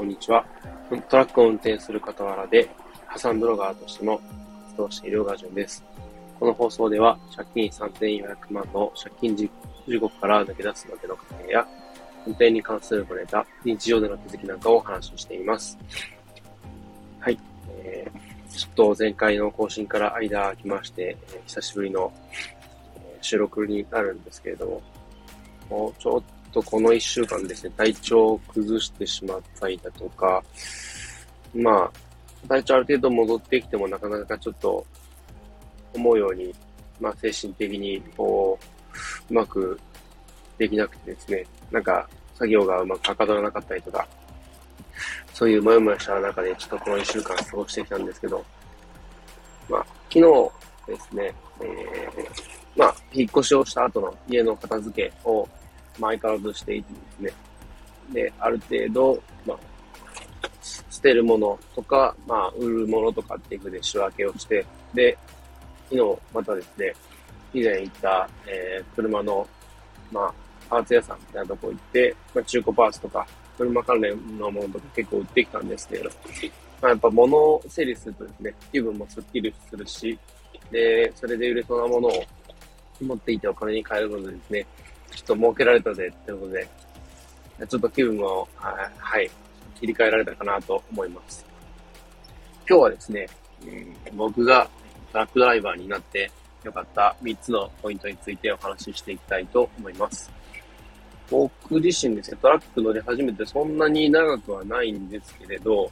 こんにちは。トラックを運転する傍らで、破産ブロガーとしても活動しているガジュンです。この放送では、借金3400万の借金地獄から抜け出すまでの過程や、運転に関するこれた日常での気づきなんかをお話ししています。はい。えー、ちょっと前回の更新から間空きまして、えー、久しぶりの収録になるんですけれども、もうちょっとこの一週間ですね、体調を崩してしまったりだとか、まあ、体調ある程度戻ってきてもなかなかちょっと思うように、まあ精神的にこう、うまくできなくてですね、なんか作業がうまくはかどらなかったりとか、そういうもやもやした中でちょっとこの一週間過ごしてきたんですけど、まあ、昨日ですね、えー、まあ、引っ越しをした後の家の片付けを、まあ、相変わらずしていてですね。で、ある程度、まあ、捨てるものとか、まあ、売るものとかっていうふうで仕分けをして、で、昨日またですね、以前行った、えー、車の、まあ、パーツ屋さんみたいなとこ行って、まあ、中古パーツとか、車関連のものとか結構売ってきたんですけど、まあ、やっぱ物を整理するとですね、気分もスッキリするし、で、それで売れそうなものを持っていてお金に換えることでですね、ちょっと儲けられたぜってことで、ちょっと気分を、はい、切り替えられたかなと思います。今日はですね、うん、僕がトラックドライバーになって良かった3つのポイントについてお話ししていきたいと思います。僕自身ですね、トラック乗り始めてそんなに長くはないんですけれど、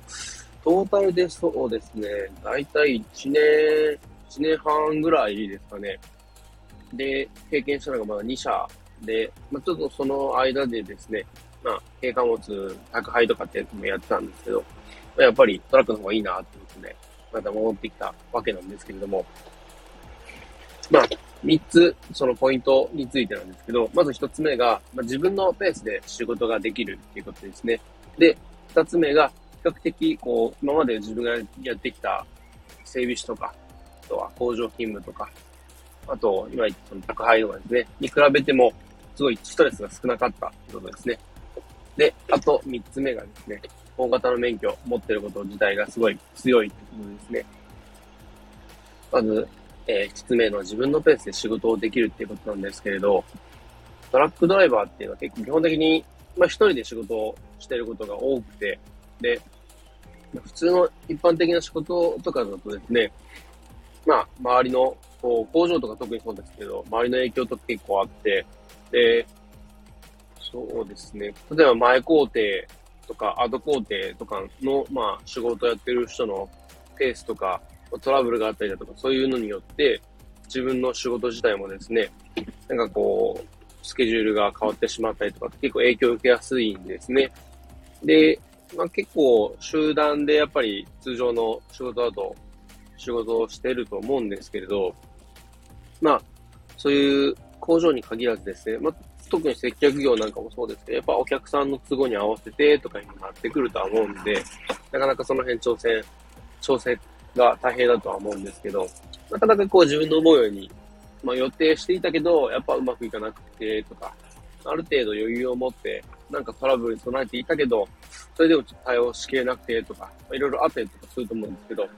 トータルでそうですね、だいたい1年、1年半ぐらいですかね、で、経験したのがまだ2社で、まあ、ちょっとその間でですね、まあ、軽貨物、宅配とかってやつもやってたんですけど、まあ、やっぱりトラックの方がいいなってことで、また戻ってきたわけなんですけれども、まあ、3つ、そのポイントについてなんですけど、まず1つ目が、まあ、自分のペースで仕事ができるっていうことですね。で、2つ目が、比較的、こう、今まで自分がやってきた整備士とか、あとは工場勤務とか、あと、今言ったその宅配とかですね、に比べても、すごいストレスが少なかったということですね。で、あと3つ目がですね、大型の免許を持ってること自体がすごい強いということですね。まず、えー、1つ目の自分のペースで仕事をできるっていうことなんですけれど、トラックドライバーっていうのは結構基本的に、まあ一人で仕事をしてることが多くて、で、普通の一般的な仕事とかだとですね、まあ、周りのこう、工場とか特にそうですけど、周りの影響とか結構あって、で、そうですね。例えば前工程とか後工程とかの、まあ、仕事をやってる人のペースとか、トラブルがあったりだとか、そういうのによって、自分の仕事自体もですね、なんかこう、スケジュールが変わってしまったりとか、結構影響を受けやすいんですね。で、まあ結構集団でやっぱり通常の仕事だと仕事をしてると思うんですけれど、まあ、そういう工場に限らずですね、まあ、特に接客業なんかもそうですけど、やっぱお客さんの都合に合わせてとかになってくるとは思うんで、なかなかその辺調整、調整が大変だとは思うんですけど、なかなかこう自分の思うように、まあ予定していたけど、やっぱうまくいかなくてとか、ある程度余裕を持って、なんかトラブルに備えていたけど、それでもちょっと対応しきれなくてとか、いろいろあったりとかすると思うんですけど、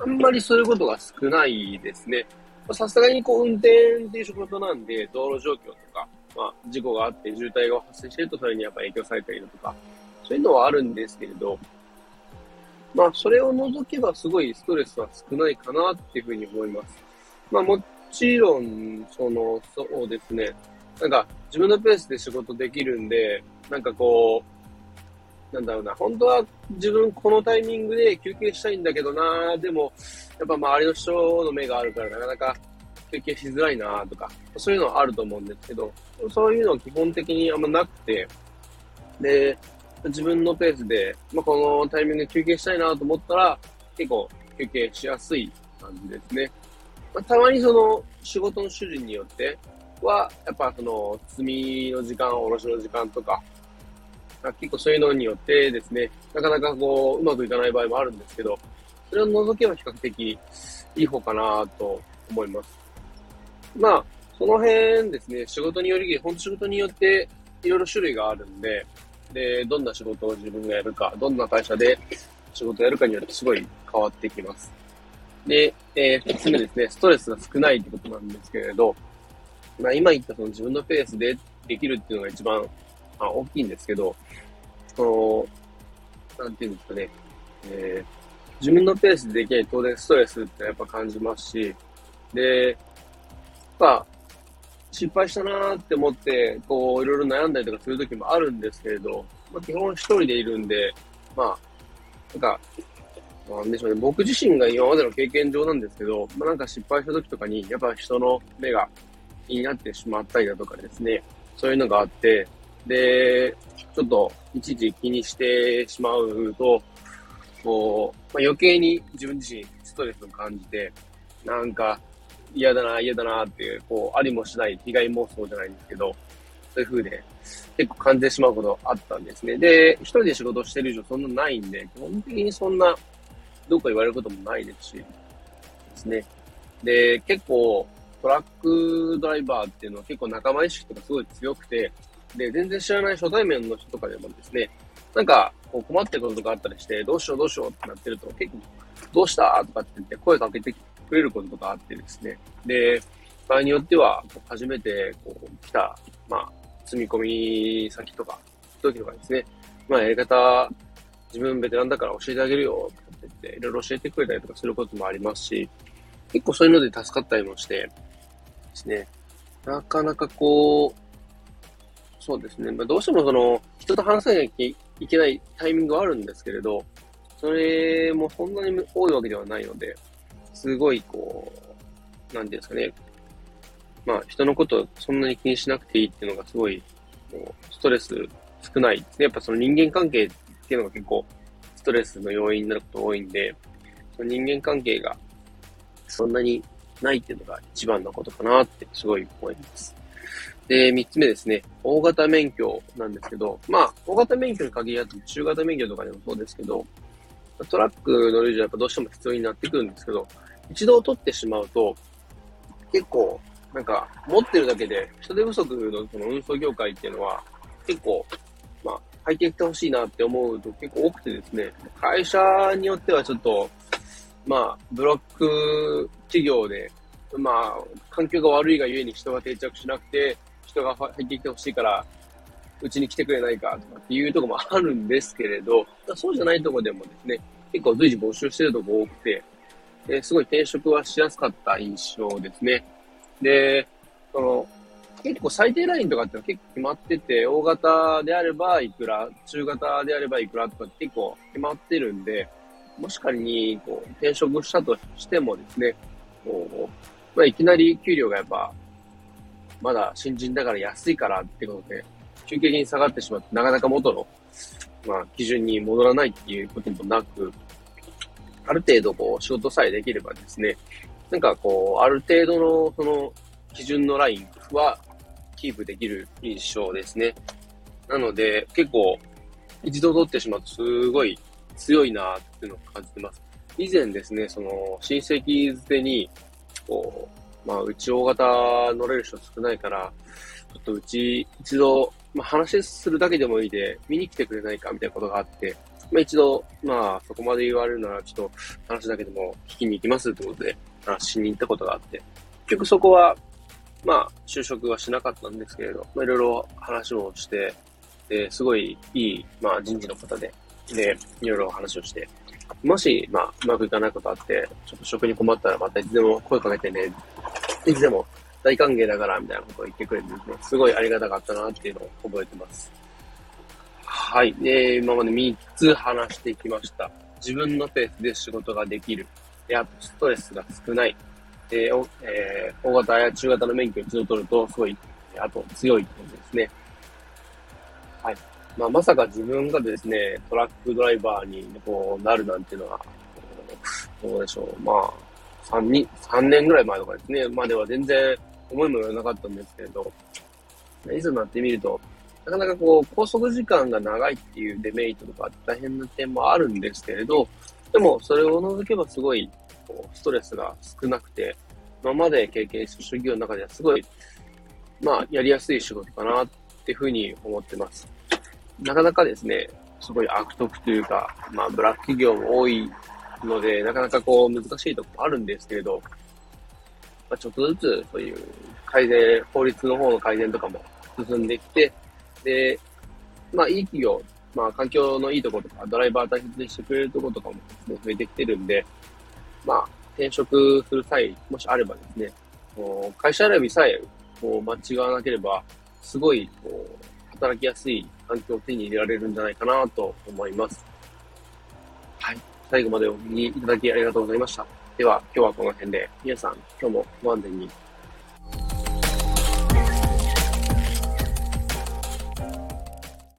あんまりそういうことが少ないですね。さすがにこう運転っていう仕事なんで、道路状況とか、まあ、事故があって渋滞が発生してるとそれにやっぱ影響されたりだとか、そういうのはあるんですけれど、まあ、それを除けばすごいストレスは少ないかなっていうふうに思います。まあ、もちろん、その、そうですね。なんか、自分のペースで仕事できるんで、なんかこう、なんだろうな、本当は自分このタイミングで休憩したいんだけどな、でも、やっぱ周りの人の目があるからな。かなか休憩しづらいなとか、そういうのはあると思うんですけど、そういうのは基本的にあんまなくて、で、自分のペースで、まあ、このタイミングで休憩したいなと思ったら、結構休憩しやすい感じですね。まあ、たまにその仕事の主人によっては、やっぱその積みの時間、おろしの時間とか、結構そういうのによってですね、なかなかこう、うまくいかない場合もあるんですけど、それを除けば比較的いい方かなと思います。まあ、その辺ですね、仕事により、本当仕事によっていろいろ種類があるんで、で、どんな仕事を自分がやるか、どんな会社で仕事をやるかによってすごい変わってきます。で、えー、二つ目ですね、ストレスが少ないってことなんですけれど、まあ、今言ったその自分のペースでできるっていうのが一番、まあ、大きいんですけど、その、なんていうんですかね、えー、自分のペースでできない当然ストレスってやっぱ感じますし、で、まあ、失敗したなーって思って、こう、いろいろ悩んだりとかするときもあるんですけれど、まあ、基本一人でいるんで、まあ、なんか、なんでしょうね、僕自身が今までの経験上なんですけど、まあ、なんか失敗した時とかに、やっぱ人の目が気になってしまったりだとかですね、そういうのがあって、で、ちょっと一時気にしてしまうと、こう、まあ、余計に自分自身ストレスを感じて、なんか嫌だな、嫌だなっていう、こう、ありもしない被害妄想じゃないんですけど、そういう風で結構感じてしまうことあったんですね。で、一人で仕事してる以上そんなないんで、基本的にそんな、どうか言われることもないですし、ですね。で、結構、トラックドライバーっていうのは結構仲間意識とかすごい強くて、で、全然知らない初対面の人とかでもですね、なんか、こう困ってることとかあったりして、どうしようどうしようってなってると、結構、どうした？とかって言って声かけてくれることとかあってですね。で、場合によっては、初めてこう来た、まあ、積み込み先とか、時とかですね、まあ、やり方、自分ベテランだから教えてあげるよって言って、いろいろ教えてくれたりとかすることもありますし、結構そういうので助かったりもして、ですね、なかなかこう、そうですね、まあ、どうしてもその、人と話さなきゃいけないタイミングはあるんですけれど、それもそんなに多いわけではないので、すごいこう、なんていうんですかね、まあ人のことをそんなに気にしなくていいっていうのがすごい、ストレス少ないですね。やっぱその人間関係っていうのが結構ストレスの要因になること多いんで、その人間関係がそんなにないっていうのが一番のことかなってすごい思います。で、三つ目ですね。大型免許なんですけど、まあ、大型免許に限らず中型免許とかでもそうですけど、トラックの以上やっぱどうしても必要になってくるんですけど、一度取ってしまうと、結構、なんか、持ってるだけで、人手不足のその運送業界っていうのは、結構、まあ、入っていってほしいなって思うと結構多くてですね、会社によってはちょっと、まあ、ブロック企業で、まあ、環境が悪いがゆえに人が定着しなくて、人が入ってきてほしいから、うちに来てくれないかとかっていうとこもあるんですけれど、そうじゃないとこでもですね、結構随時募集してるとこ多くて、ですごい転職はしやすかった印象ですね。で、その、結構最低ラインとかっての結構決まってて、大型であればいくら、中型であればいくらとか結構決まってるんで、もし仮にこう転職したとしてもですね、こうまあ、いきなり給料がやっぱまだ新人だから安いからってことで、急激に下がってしまって、なかなか元の、まあ、基準に戻らないっていうこともなく、ある程度こう、仕事さえできればですね、なんかこう、ある程度のその基準のラインはキープできる印象ですね。なので、結構、一度取ってしまうとすごい強いなっていうのを感じてます。以前ですね、その、親戚捨てに、こう、まあ、うち大型乗れる人少ないから、ちょっとうち一度、まあ、話するだけでもいいで、見に来てくれないかみたいなことがあって、まあ、一度、まあ、そこまで言われるなら、ちょっと話だけでも聞きに行きますってことで、話しに行ったことがあって、結局そこは、まあ、就職はしなかったんですけれど、まあ、いろいろ話もして、で、すごいいい、まあ、人事の方で、で、いろいろ話をして、もし、まあ、うまくいかないことあって、ちょっと職に困ったらまたいつでも声かけてね、いつでも大歓迎だから、みたいなことを言ってくれてですね、すごいありがたかったなっていうのを覚えてます。はい。で、今まで3つ話してきました。自分のペースで仕事ができる。で、あとストレスが少ない。で、えー、大型や中型の免許を一度取ると、すごい、あと強いってことですね。はい。まあ、まさか自分がですね、トラックドライバーにこうなるなんていうのは、どうでしょう。まあ、3人、3年ぐらい前とかですね、までは全然思いもよらなかったんですけれど、いざなってみると、なかなかこう、拘束時間が長いっていうデメリットとか大変な点もあるんですけれど、でもそれを除けばすごい、こう、ストレスが少なくて、今まで経験した職業の中ではすごい、まあ、やりやすい仕事かなっていうふうに思ってます。なかなかですね、すごい悪徳というか、まあ、ブラック企業も多いので、なかなかこう、難しいところもあるんですけれど、まあ、ちょっとずつ、そういう改善、法律の方の改善とかも進んできて、で、まあ、いい企業、まあ、環境のいいところとか、ドライバー大切にしてくれるところとかもですね、増えてきてるんで、まあ、転職する際、もしあればですね、会社選びさえこう間違わなければ、すごいこう働きやすい環境を手に入れられるんじゃないかなと思います。はい。最後までお聞きいただきありがとうございました。では、今日はこの辺で、皆さん、今日もご安全に